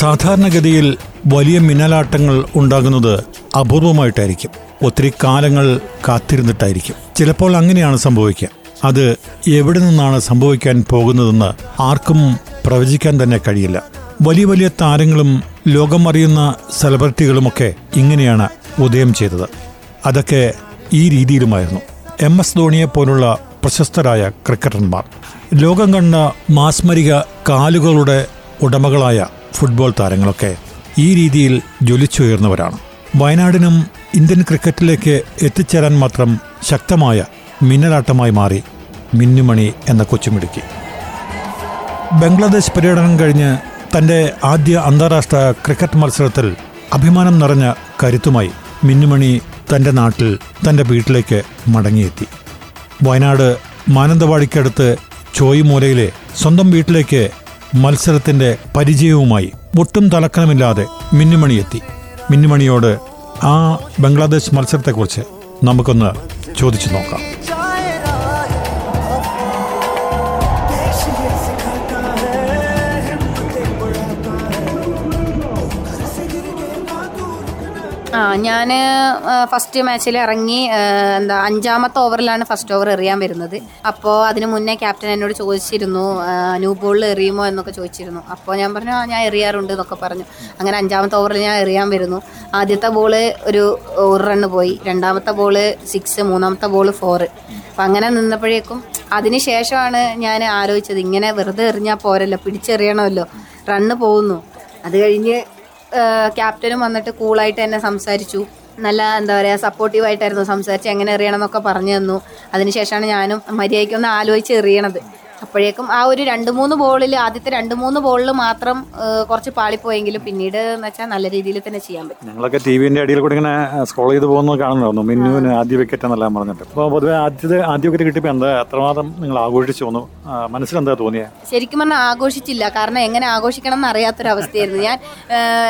സാധാരണഗതിയിൽ വലിയ മിന്നലാട്ടങ്ങൾ ഉണ്ടാകുന്നത് അപൂർവമായിട്ടായിരിക്കും. ഒത്തിരി കാലങ്ങൾ കാത്തിരുന്നിട്ടായിരിക്കും. ചിലപ്പോൾ അങ്ങനെയാണ് സംഭവിക്കുക. അത് എവിടെ നിന്നാണ് സംഭവിക്കാൻ പോകുന്നതെന്ന് ആർക്കും പ്രവചിക്കാൻ തന്നെ കഴിയില്ല. വലിയ വലിയ താരങ്ങളും ലോകം അറിയുന്ന സെലിബ്രിറ്റികളുമൊക്കെ ഇങ്ങനെയാണ് ഉദയം ചെയ്തത്. അതൊക്കെ ഈ രീതിയിലുമായിരുന്നു. എം എസ് ധോണിയെ പോലുള്ള പ്രശസ്തരായ ക്രിക്കറ്റർമാർ. ലോകം കണ്ട മാസ്മരിക കാലുകളുടെ ഉടമകളായ ഫുട്ബോൾ താരങ്ങളൊക്കെ ഈ രീതിയിൽ ജ്വലിച്ചുയർന്നവരാണ്. വയനാടിനും ഇന്ത്യൻ ക്രിക്കറ്റിലേക്ക് എത്തിച്ചേരാൻ മാത്രം ശക്തമായ മിന്നലാട്ടമായി മാറി മിന്നുമണി എന്ന കൊച്ചുമിടുക്കി. ബംഗ്ലാദേശ് പര്യടനം കഴിഞ്ഞ് തന്റെ ആദ്യ അന്താരാഷ്ട്ര ക്രിക്കറ്റ് മത്സരത്തിൽ അഭിമാനം നിറഞ്ഞ കരുത്തുമായി മിന്നുമണി തന്റെ നാട്ടിൽ തന്റെ വീട്ടിലേക്ക് മടങ്ങിയെത്തി. വയനാട് മാനന്തവാടിക്കടുത്ത് ചോയിമൂലയിലെ സ്വന്തം വീട്ടിലേക്ക് മത്സരത്തിന്റെ പരിചയവുമായി ഒട്ടും തലക്കനമില്ലാതെ മിന്നുമണി എത്തി മിന്നുമണിയോട് ആ ബംഗ്ലാദേശ് മത്സരത്തെക്കുറിച്ച് നമുക്കൊന്ന് ചോദിച്ചു നോക്കാം. ആ ഞാൻ ഫസ്റ്റ് മാച്ചിൽ ഇറങ്ങി എന്താ അഞ്ചാമത്തെ ഓവറിലാണ് ഫസ്റ്റ് ഓവർ എറിയാൻ വരുന്നത്. അപ്പോൾ അതിന് മുന്നേ ക്യാപ്റ്റൻ എന്നോട് ചോദിച്ചിരുന്നു ന്യൂ ബോളിൽ എറിയുമോ എന്നൊക്കെ ചോദിച്ചിരുന്നു. അപ്പോൾ ഞാൻ പറഞ്ഞു ആ ഞാൻ എറിയാറുണ്ട് എന്നൊക്കെ പറഞ്ഞു. അങ്ങനെ അഞ്ചാമത്തെ ഓവറിൽ ഞാൻ എറിയാൻ വരുന്നു. ആദ്യത്തെ ബോൾ ഒരു ഒരു റണ്ണ് പോയി. രണ്ടാമത്തെ ബോൾ സിക്സ് മൂന്നാമത്തെ ബോൾ ഫോറ് അപ്പം അങ്ങനെ നിന്നപ്പോഴേക്കും അതിന് ശേഷമാണ് ഞാൻ ആലോചിച്ചത് ഇങ്ങനെ വെറുതെ എറിഞ്ഞാൽ പോരല്ലോ പിടിച്ചെറിയണമല്ലോ. റണ്ണ് പോകുന്നു അത് കഴിഞ്ഞ് ക്യാപ്റ്റനും വന്നിട്ട് കൂളായിട്ട് എന്നെ സംസാരിച്ചു. നല്ല എന്താ പറയുക സപ്പോർട്ടീവായിട്ടായിരുന്നു സംസാരിച്ച് എങ്ങനെ എറിയണം എന്നൊക്കെ പറഞ്ഞു തന്നു. അതിനുശേഷമാണ് ഞാനും മര്യാദയ്ക്കൊന്ന് ആലോചിച്ച് എറിയണത്. അപ്പോഴേക്കും ആ ഒരു രണ്ട് മൂന്ന് ബോളിൽ ആദ്യത്തെ രണ്ട് മൂന്ന് ബോളിൽ മാത്രം കുറച്ച് പാളിപ്പോയെങ്കിലും പിന്നീട് എന്ന് വെച്ചാൽ നല്ല രീതിയിൽ തന്നെ ചെയ്യാൻ പറ്റും. ഞങ്ങളൊക്കെ ടി വിന്റെ അടിയിൽ കൂടി ഇങ്ങനെ സ്ക്രോൾ ചെയ്ത് പോകുന്നത് കാണുന്നുണ്ടായിരുന്നു. മിന്നുവിന് ആദ്യ വിക്കറ്റ് എന്നെല്ലാം പറഞ്ഞിട്ട് അപ്പോൾ പൊതുവെ ആദ്യത്തെ ആദ്യ വിക്കറ്റ് കിട്ടിയപ്പോൾ എന്താ എത്രമാത്രം നിങ്ങൾ ആഘോഷിച്ചു വന്നു മനസ്സിൽ എന്താ തോന്നിയത് ശരിക്കും പറഞ്ഞാൽ ആഘോഷിച്ചില്ല. കാരണം എങ്ങനെ ആഘോഷിക്കണം എന്ന് അറിയാത്തൊരവസ്ഥയായിരുന്നു ഞാൻ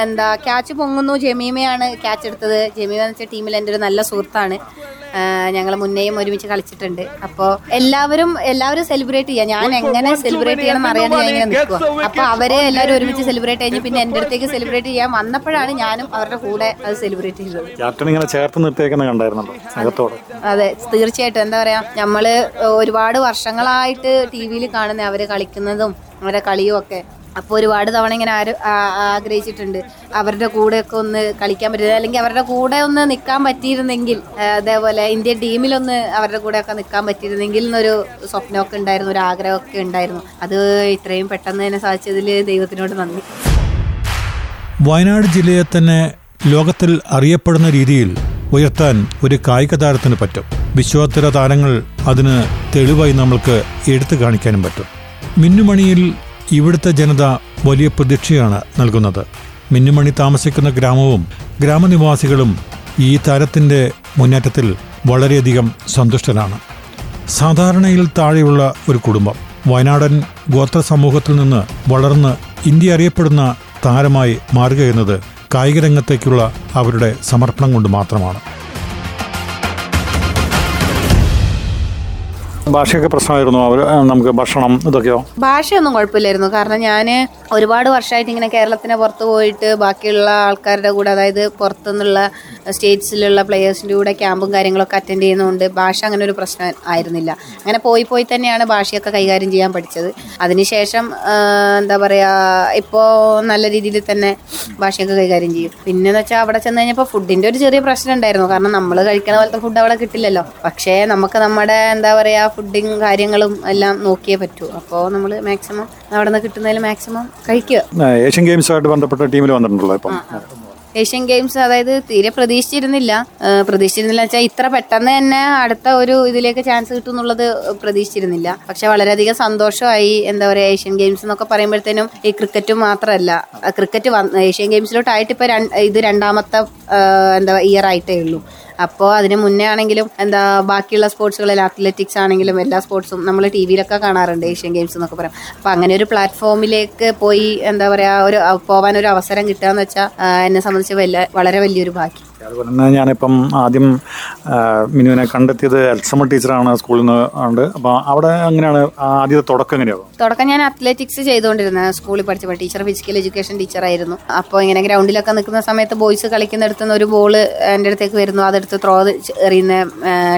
എന്താ ക്യാച്ച് പൊങ്ങുന്നു. ജമീമയാണ് ക്യാച്ച് എടുത്തത്. ജമീമ എന്ന് വെച്ചാൽ ടീമിൽ എന്റെ ഒരു നല്ല സുഹൃത്താണ്. ഞങ്ങൾ മുന്നേയും ഒരുമിച്ച് കളിച്ചിട്ടുണ്ട്. അപ്പോ എല്ലാവരും എല്ലാവരും സെലിബ്രേറ്റ് ചെയ്യാം. ഞാൻ എങ്ങനെ സെലിബ്രേറ്റ് ചെയ്യണം എന്ന് അറിയാണ്ട് ഞാൻ ഇങ്ങനെ നിൽക്കുക അപ്പോൾ അവരെ എല്ലാവരും ഒരുമിച്ച് സെലിബ്രേറ്റ് കഴിഞ്ഞ് പിന്നെ എന്റെ അടുത്തേക്ക് സെലിബ്രേറ്റ് ചെയ്യാൻ വന്നപ്പോഴാണ് ഞാനും അവരുടെ കൂടെ അത് സെലിബ്രേറ്റ് ചെയ്തത്. ക്യാപ്റ്റൻ ഇങ്ങനെ ചേർത്ത് നിർത്തിയേക്കുന്ന കണ്ടായിരുന്നല്ലോ അതെ തീർച്ചയായിട്ടും. എന്താ പറയാ നമ്മൾ ഒരുപാട് വർഷങ്ങളായിട്ട് ടി വിയിൽ കാണുന്ന അവരെ കളിക്കുന്നതും അവരുടെ കളിയും ഒക്കെ. അപ്പോൾ ഒരുപാട് തവണ ഇങ്ങനെ ആര് ആഗ്രഹിച്ചിട്ടുണ്ട്. അവരുടെ കൂടെയൊക്കെ ഒന്ന് കളിക്കാൻ പറ്റുന്നത് അല്ലെങ്കിൽ അവരുടെ കൂടെ ഒന്ന് നിൽക്കാൻ പറ്റിയിരുന്നെങ്കിൽ അതേപോലെ ഇന്ത്യൻ ടീമിലൊന്ന് അവരുടെ കൂടെയൊക്കെ നിൽക്കാൻ പറ്റിയിരുന്നെങ്കിൽ എന്നൊരു സ്വപ്നമൊക്കെ ഉണ്ടായിരുന്നു ഒരു ആഗ്രഹമൊക്കെ ഉണ്ടായിരുന്നു. അത് ഇത്രയും പെട്ടെന്ന് തന്നെ സാധിച്ചതിൽ ദൈവത്തിനോട് നന്ദി. വയനാട് ജില്ലയെ തന്നെ ലോകത്തിൽ അറിയപ്പെടുന്ന രീതിയിൽ ഉയർത്താൻ ഒരു കായിക താരത്തിന് പറ്റും. വിശ്വോത്തര താരങ്ങൾ അതിന് തെളിവായി നമ്മൾക്ക് എടുത്തു കാണിക്കാനും പറ്റും. മിന്നുമണിയിൽ ഇവിടുത്തെ ജനത വലിയ പ്രതീക്ഷയാണ് നൽകുന്നത്. മിന്നുമണി താമസിക്കുന്ന ഗ്രാമവും ഗ്രാമനിവാസികളും ഈ താരത്തിന്റെ മുന്നേറ്റത്തിൽ വളരെയധികം സന്തുഷ്ടരാണ്. സാധാരണയിൽ താഴെയുള്ള ഒരു കുടുംബം. വയനാടൻ ഗോത്ര സമൂഹത്തിൽ നിന്ന് വളർന്ന് ഇന്ത്യ അറിയപ്പെടുന്ന താരമായി മാറുക എന്നത് കായിക രംഗത്തേക്കുള്ള അവരുടെ സമർപ്പണം കൊണ്ട് മാത്രമാണ്. ഭാഷയൊക്കെ പ്രശ്നമായിരുന്നു. അവർ നമുക്ക് ഭക്ഷണം ഇതൊക്കെയോ? ഭാഷയൊന്നും കുഴപ്പമില്ലായിരുന്നു. കാരണം ഞാൻ ഒരുപാട് വർഷമായിട്ട് ഇങ്ങനെ കേരളത്തിന് പുറത്ത് പോയിട്ട് ബാക്കിയുള്ള ആൾക്കാരുടെ കൂടെ അതായത് പുറത്തുനിന്നുള്ള സ്റ്റേറ്റ്സിലുള്ള പ്ലെയേഴ്സിന്റെ കൂടെ ക്യാമ്പും കാര്യങ്ങളൊക്കെ അറ്റൻഡ് ചെയ്യുന്നതുകൊണ്ട് ഭാഷ അങ്ങനെ ഒരു പ്രശ്നം ആയിരുന്നില്ല. അങ്ങനെ പോയി പോയി തന്നെയാണ് ഭാഷയൊക്കെ കൈകാര്യം ചെയ്യാൻ പഠിച്ചത്. അതിനുശേഷം എന്താ പറയുക ഇപ്പോൾ നല്ല രീതിയിൽ തന്നെ ഭാഷയൊക്കെ കൈകാര്യം ചെയ്യും. പിന്നെന്ന് വെച്ചാൽ അവിടെ ചെന്ന് കഴിഞ്ഞപ്പോൾ ഫുഡിന്റെ ഒരു ചെറിയ പ്രശ്നം ഉണ്ടായിരുന്നു. കാരണം നമ്മൾ കഴിക്കുന്ന പോലത്തെ ഫുഡ് അവിടെ കിട്ടില്ലല്ലോ. പക്ഷേ നമുക്ക് നമ്മുടെ എന്താ പറയുക ഫുഡിങ് കാര്യങ്ങളും എല്ലാം നോക്കിയേ പറ്റൂ. അപ്പോൾ നമ്മൾ മാക്സിമം അവിടെ നിന്ന് കിട്ടുന്നതിൽ മാക്സിമം കഴിക്കുക. ഏഷ്യൻ ഗെയിംസുമായിട്ട് ബന്ധപ്പെട്ട ടീമിൽ വന്നിട്ടുണ്ടല്ലോ ഇപ്പം. ഏഷ്യൻ ഗെയിംസ് അതായത് തീരെ പ്രതീക്ഷിച്ചിരുന്നില്ല. പ്രതീക്ഷിച്ചിരുന്നില്ല വെച്ചാൽ ഇത്ര പെട്ടെന്ന് തന്നെ അടുത്ത ഒരു ഇതിലേക്ക് ചാൻസ് കിട്ടും എന്നുള്ളത് പ്രതീക്ഷിച്ചിരുന്നില്ല. പക്ഷെ വളരെയധികം സന്തോഷമായി എന്താ പറയുക ഏഷ്യൻ ഗെയിംസ് എന്നൊക്കെ പറയുമ്പോഴത്തേനും ഈ ക്രിക്കറ്റ് മാത്രമല്ല ക്രിക്കറ്റ് ഏഷ്യൻ ഗെയിംസിലോട്ടായിട്ട് ഇപ്പോൾ ഇത് രണ്ടാമത്തെ എന്താ ഇയർ ആയിട്ടേ ഉള്ളൂ. അപ്പോൾ അതിന് മുന്നേ ആണെങ്കിലും എന്താ ബാക്കിയുള്ള സ്പോർട്സുകളിൽ അത്ലറ്റിക്സ് ആണെങ്കിലും എല്ലാ സ്പോർട്സും നമ്മൾ ടി വിയിലൊക്കെ കാണാറുണ്ട് ഏഷ്യൻ ഗെയിംസ് എന്നൊക്കെ പറയാം. അപ്പോൾ അങ്ങനെ ഒരു പ്ലാറ്റ്ഫോമിലേക്ക് പോയി എന്താ പറയുക ഒരു പോകാൻ ഒരു അവസരം കിട്ടുക എന്ന് വെച്ചാൽ എന്നെ സംബന്ധിച്ച് വലിയ വളരെ വലിയൊരു ഭാഗ്യം. അതുപോലെ തന്നെ ഞാനിപ്പം ആദ്യം മിനുവിനെ കണ്ടെത്തിയത് എൽസമ്മ ടീച്ചറാണ് സ്കൂളിൽ നിന്ന് ഉണ്ട് അപ്പോൾ അവിടെ എങ്ങനെയാണ് ആദ്യത്തെ തുടക്കം എങ്ങനെയാവും? തുടക്കം ഞാൻ അത്ലറ്റിക്സ് ചെയ്തുകൊണ്ടിരുന്നത് സ്കൂളിൽ പഠിച്ചപ്പോൾ ടീച്ചർ ഫിസിക്കൽ എഡ്യൂക്കേഷൻ ടീച്ചറായിരുന്നു. അപ്പോൾ ഇങ്ങനെ ഗ്രൗണ്ടിലൊക്കെ നിൽക്കുന്ന സമയത്ത് ബോയ്സ് കളിക്കുന്നിടത്തുനിന്ന് ഒരു ബോൾ എന്റെ അടുത്തേക്ക് വരുന്നു. അതെടുത്ത് ത്രോ എറിയുന്ന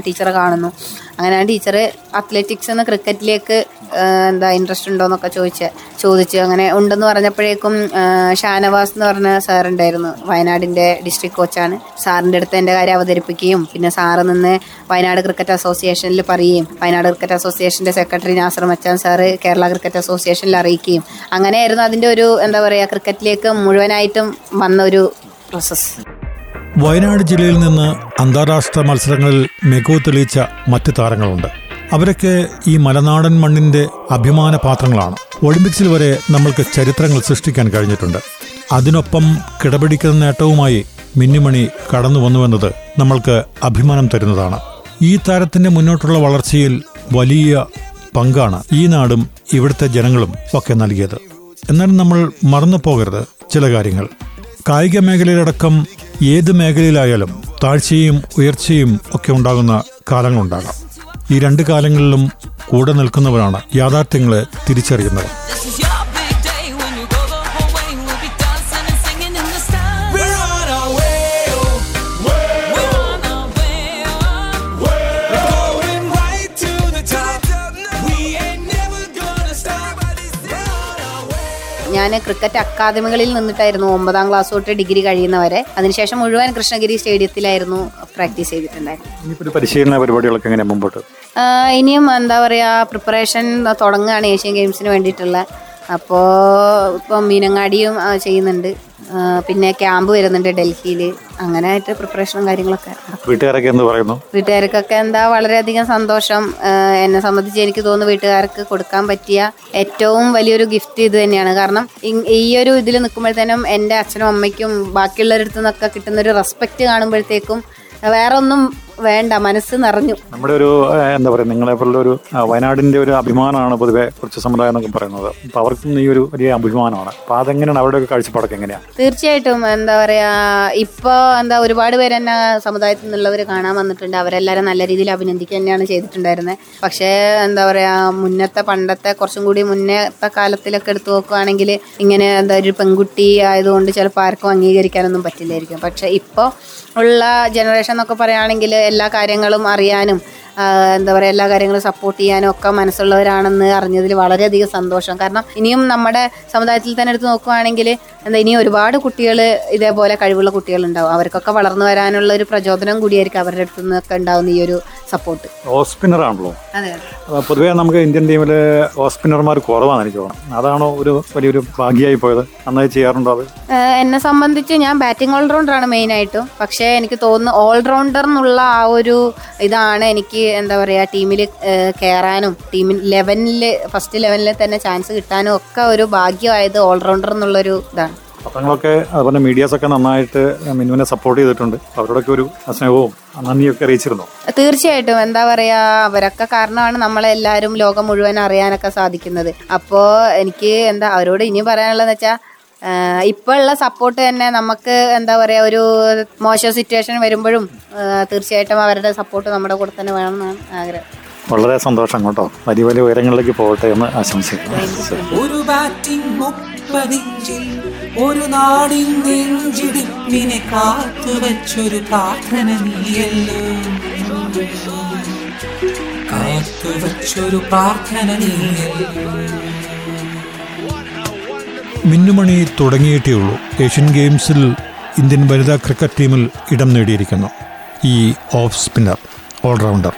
ടീച്ചറെ കാണുന്നു. അങ്ങനെയാണ് ടീച്ചർ അത്ലറ്റിക്സ് എന്ന ക്രിക്കറ്റിലേക്ക് എന്താ ഇൻട്രസ്റ്റ് ഉണ്ടോ എന്നൊക്കെ ചോദിച്ച് ചോദിച്ചു അങ്ങനെ ഉണ്ടെന്ന് പറഞ്ഞപ്പോഴേക്കും ഷാനവാസ് എന്ന് പറഞ്ഞ സാറുണ്ടായിരുന്നു വയനാടിന്റെ ഡിസ്ട്രിക്ട് കോച്ചാണ് സാറിന്റെ അടുത്ത് എന്റെ കാര്യം അവതരിപ്പിക്കുകയും പിന്നെ സാറ് നിന്ന് വയനാട് ക്രിക്കറ്റ് അസോസിയേഷനിൽ പറയുകയും വയനാട് ക്രിക്കറ്റ് അസോസിയേഷന്റെ secretary Nasar Machan sir Kerala cricket അസോസിയേഷനിൽ അറിയിക്കുകയും. അങ്ങനെയായിരുന്നു അതിന്റെ ഒരു എന്താ പറയുക ക്രിക്കറ്റിലേക്ക് മുഴുവനായിട്ടും വന്ന ഒരു പ്രോസസ്സ് വയനാട് ജില്ലയിൽ നിന്ന് അന്താരാഷ്ട്ര മത്സരങ്ങളിൽ മികവ് തെളിയിച്ച മറ്റ് താരങ്ങളുണ്ട്. അവരൊക്കെ ഈ മലനാടൻ മണ്ണിന്റെ അഭിമാന പാത്രങ്ങളാണ്. ഒളിമ്പിക്സിൽ വരെ നമ്മൾക്ക് ചരിത്രങ്ങൾ സൃഷ്ടിക്കാൻ കഴിഞ്ഞിട്ടുണ്ട്. അതിനൊപ്പം കിടപിടിക്കുന്ന നേട്ടവുമായി മിന്നുമണി കടന്നു വന്നുവെന്നത് നമ്മൾക്ക് അഭിമാനം തരുന്നതാണ്. ഈ താരത്തിന്റെ മുന്നോട്ടുള്ള വളർച്ചയിൽ വലിയ പങ്കാണ് ഈ നാടും ഇവിടുത്തെ ജനങ്ങളും ഒക്കെ നൽകിയത്. എന്നാലും നമ്മൾ മറന്നു പോകരുത് ചില കാര്യങ്ങൾ. കായിക മേഖലയിലടക്കം ഏത് മേഖലയിലായാലും താഴ്ചയും ഉയർച്ചയും ഒക്കെ ഉണ്ടാകുന്ന കാലങ്ങളുണ്ടാകാം. ഈ രണ്ട് കാലങ്ങളിലും കൂടെ നിൽക്കുന്നവരാണ് യാഥാർത്ഥ്യങ്ങളെ തിരിച്ചറിയുന്നത്. ഞാൻ ക്രിക്കറ്റ് അക്കാദമികളിൽ നിന്നിട്ടായിരുന്നു ഒമ്പതാം ക്ലാസ് തൊട്ട് ഡിഗ്രി കഴിയുന്നവരെ. അതിനുശേഷം മുഴുവൻ കൃഷ്ണഗിരി സ്റ്റേഡിയത്തിലായിരുന്നു പ്രാക്ടീസ് ചെയ്തിട്ടുണ്ടായിരുന്നു പരിശീലന പരിപാടികളൊക്കെ എങ്ങനെ മുമ്പോട്ട്? ഇനിയും എന്താ പറയുക പ്രിപ്പറേഷൻ തുടങ്ങുകയാണ് ഏഷ്യൻ ഗെയിംസിന് വേണ്ടിയിട്ടുള്ള. അപ്പോൾ ഇപ്പം മീനങ്ങാടിയും ചെയ്യുന്നുണ്ട്. പിന്നെ ക്യാമ്പ് വരുന്നുണ്ട് ഡൽഹിയിൽ അങ്ങനെ ആയിട്ട് പ്രിപ്പറേഷനും കാര്യങ്ങളൊക്കെ. വീട്ടുകാരൊക്കെ എന്ത് പറയുന്നു? വീട്ടുകാർക്കൊക്കെ എന്താ വളരെയധികം സന്തോഷം. എന്നെ സംബന്ധിച്ച് എനിക്ക് തോന്നുന്നു വീട്ടുകാർക്ക് കൊടുക്കാൻ പറ്റിയ ഏറ്റവും വലിയൊരു ഗിഫ്റ്റ് ഇത് തന്നെയാണ്. കാരണം ഈയൊരു ഈ ഒരു ഇതിൽ നിൽക്കുമ്പോഴത്തേനും എന്റെ അച്ഛനും അമ്മയ്ക്കും ബാക്കിയുള്ളവരുടെ നിന്നൊക്കെ കിട്ടുന്നൊരു റെസ്പെക്റ്റ് കാണുമ്പോഴത്തേക്കും വേറെ ഒന്നും വേണ്ട മനസ്സ് നിറഞ്ഞു. നമ്മുടെ ഒരു എന്താ പറയുക നിങ്ങളെ പോലുള്ള ഒരു വയനാടിന്റെ ഒരു അഭിമാനമാണ് പൊതുവെ കുറച്ച് സമുദായം എന്നൊക്കെ പറയുന്നത്. അപ്പൊ അവർക്കും ഈ ഒരു വലിയ അഭിമാനമാണ്. അപ്പൊ അതെങ്ങനെയാണ് അവരുടെ ഒക്കെ കാഴ്ചപ്പാടൊക്കെ എങ്ങനെയാണ്? തീർച്ചയായിട്ടും എന്താ പറയാ ഇപ്പോ എന്താ ഒരുപാട് പേര് എന്നെ സമുദായത്തിൽ നിന്നുള്ളവർ കാണാൻ വന്നിട്ടുണ്ട്. അവരെല്ലാരും നല്ല രീതിയിൽ അഭിനന്ദിക്കുക തന്നെയാണ് ചെയ്തിട്ടുണ്ടായിരുന്നത് പക്ഷേ എന്താ പറയാ മുന്നത്തെ പണ്ടത്തെ കുറച്ചും കൂടി മുന്നത്തെ കാലത്തിലൊക്കെ എടുത്തു നോക്കുവാണെങ്കിൽ ഇങ്ങനെ എന്താ ഒരു പെൺകുട്ടി ആയതുകൊണ്ട് ചിലപ്പോൾ ആർക്കും അംഗീകരിക്കാനൊന്നും പറ്റില്ലായിരിക്കും. പക്ഷെ ഇപ്പോൾ ഉള്ള ജനറേഷൻ എന്നൊക്കെ പറയുകയാണെങ്കിൽ എല്ലാ കാര്യങ്ങളും അറിയാനും എന്താ പറയുക എല്ലാ കാര്യങ്ങളും സപ്പോർട്ട് ചെയ്യാനും ഒക്കെ മനസ്സുള്ളവരാണെന്ന് അറിഞ്ഞതിൽ വളരെയധികം സന്തോഷം. കാരണം ഇനിയും നമ്മുടെ സമുദായത്തിൽ തന്നെ എടുത്ത് നോക്കുകയാണെങ്കിൽ എന്താ ഇനിയും ഒരുപാട് കുട്ടികൾ ഇതേപോലെ കഴിവുള്ള കുട്ടികളുണ്ടാവും. അവർക്കൊക്കെ വളർന്നു വരാനുള്ള ഒരു പ്രചോദനം കൂടിയായിരിക്കും അവരുടെ അടുത്ത് നിന്നൊക്കെ ഉണ്ടാവുന്ന ഈ ഒരു സപ്പോർട്ട് ഓഫ് ആണല്ലോ പൊതുവേ നമുക്ക് ഇന്ത്യൻ ടീമിൽ ഓസ്പിന്നർമാർ സ്പിന്നർമാർ കുറവാണ് എനിക്ക് തോന്നുന്നത് അതാണോ ഒരു വലിയൊരു ഭാഗ്യമായി പോയത്? നന്നായി ചെയ്യാറുണ്ടോ അത്? എന്നെ സംബന്ധിച്ച് ഞാൻ ബാറ്റിംഗ് ഓൾറൗണ്ടറാണ് മെയിനായിട്ടും പക്ഷേ എനിക്ക് തോന്നുന്നു ഓൾറൗണ്ടർ എന്നുള്ള ആ ഒരു ഇതാണ് എനിക്ക് എന്താ പറയുക ടീമിൽ കയറാനും ടീമിൽ ലെവനിൽ ഫസ്റ്റ് ലെവനിൽ തന്നെ ചാൻസ് കിട്ടാനും ഒക്കെ ഒരു ഭാഗ്യമായത് ഓൾറൗണ്ടർ എന്നുള്ളൊരു ഇതാണ്. പത്രങ്ങളൊക്കെ അതുപോലെ മീഡിയാസൊക്കെ നന്നായിട്ട് മിനുവിനെ സപ്പോർട്ട് ചെയ്തിട്ടുണ്ട്. അവരോടൊക്കെ ഒരു സ്നേഹവും നന്ദിയൊക്കെ അറിയിച്ചിരുന്നു. തീർച്ചയായിട്ടും. എന്താ പറയാ അവരൊക്കെ കാരണമാണ് നമ്മളെല്ലാരും ലോകം മുഴുവൻ അറിയാനൊക്കെ സാധിക്കുന്നത്. അപ്പോ എനിക്ക് എന്താ അവരോട് ഇനി പറയാനുള്ളതെന്ന് വെച്ചാൽ ഇപ്പോൾ ഉള്ള സപ്പോർട്ട് തന്നെ നമുക്ക് എന്താ പറയുക ഒരു മോശം സിറ്റുവേഷൻ വരുമ്പോഴും തീർച്ചയായിട്ടും അവരുടെ സപ്പോർട്ട് നമ്മുടെ കൂടെ തന്നെ വേണം വേണമെന്നാണ് ആഗ്രഹം. വളരെ സന്തോഷം കേട്ടോ. വലിയ വലിയ ഉയരങ്ങളിലേക്ക് പോകട്ടെ എന്ന് ആശംസിക്കുന്നു. ഒരു ബാറ്റിംഗ് മുപ്പതിഞ്ചിൽ ഒരു നാടിൻ നെഞ്ചിടിപ്പിനെ കാത്തുവച്ചൊരു പ്രാർത്ഥന നീയല്ലോ? കാത്തുവച്ചൊരു പ്രാർത്ഥന നീയല്ലോ? മിന്നുമണി തുടങ്ങിയിട്ടേ ഉള്ളൂ. ഏഷ്യൻ ഗെയിംസിൽ ഇന്ത്യൻ വനിതാ ക്രിക്കറ്റ് ടീമിൽ ഇടം നേടിയിരിക്കുന്നു. ഈ ഓഫ് സ്പിന്നർ ഓൾറൗണ്ടർ.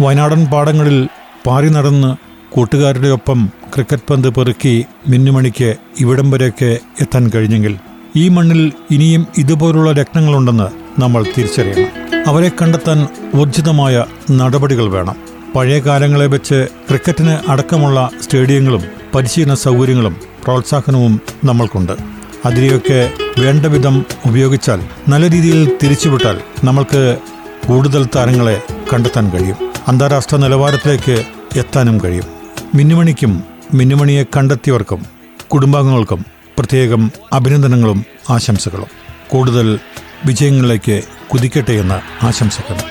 വയനാടൻ പാടങ്ങളിൽ പാറി നടന്ന് കൂട്ടുകാരുടെ ഒപ്പം ക്രിക്കറ്റ് പന്ത് പെറുക്കി മിന്നുമണിക്ക് ഇവിടം വരെയൊക്കെ എത്താൻ കഴിഞ്ഞെങ്കിൽ ഈ മണ്ണിൽ ഇനിയും ഇതുപോലുള്ള രത്നങ്ങളുണ്ടെന്ന് നമ്മൾ തിരിച്ചറിയണം. അവരെ കണ്ടെത്താൻ ഊർജിതമായ നടപടികൾ വേണം. പഴയ കാലങ്ങളെ വെച്ച് ക്രിക്കറ്റിന് അടക്കമുള്ള സ്റ്റേഡിയങ്ങളും പരിശീലന സൗകര്യങ്ങളും പ്രോത്സാഹനവും നമ്മൾക്കുണ്ട്. അതിനെയൊക്കെ വേണ്ട വിധം ഉപയോഗിച്ചാൽ നല്ല രീതിയിൽ തിരിച്ചുവിട്ടാൽ നമ്മൾക്ക് കൂടുതൽ താരങ്ങളെ കണ്ടെത്താൻ കഴിയും. അന്താരാഷ്ട്ര നിലവാരത്തിലേക്ക് എത്താനും കഴിയും. മിന്നുമണിക്കും മിന്നുമണിയെ കണ്ടെത്തിയവർക്കും കുടുംബാംഗങ്ങൾക്കും പ്രത്യേകം അഭിനന്ദനങ്ങളും ആശംസകളും. കൂടുതൽ വിജയങ്ങളിലേക്ക് കുതിക്കട്ടെ എന്ന് ആശംസിക്കുന്നു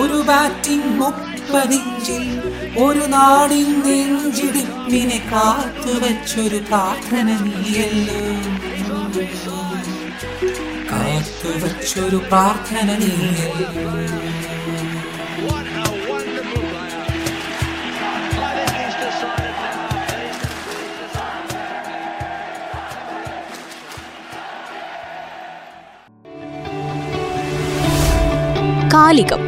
ഒരു ബാറ്റിംഗ് മുപ്പതിഞ്ചിൽ ഒരു നാടിൻ നെഞ്ചിടിപ്പിനെ കാത്തുവച്ചൊരു പ്രാർത്ഥന നീയല്ലോ? കാത്തുവച്ചൊരു പ്രാർത്ഥന നീയല്ലോ? കാലികം.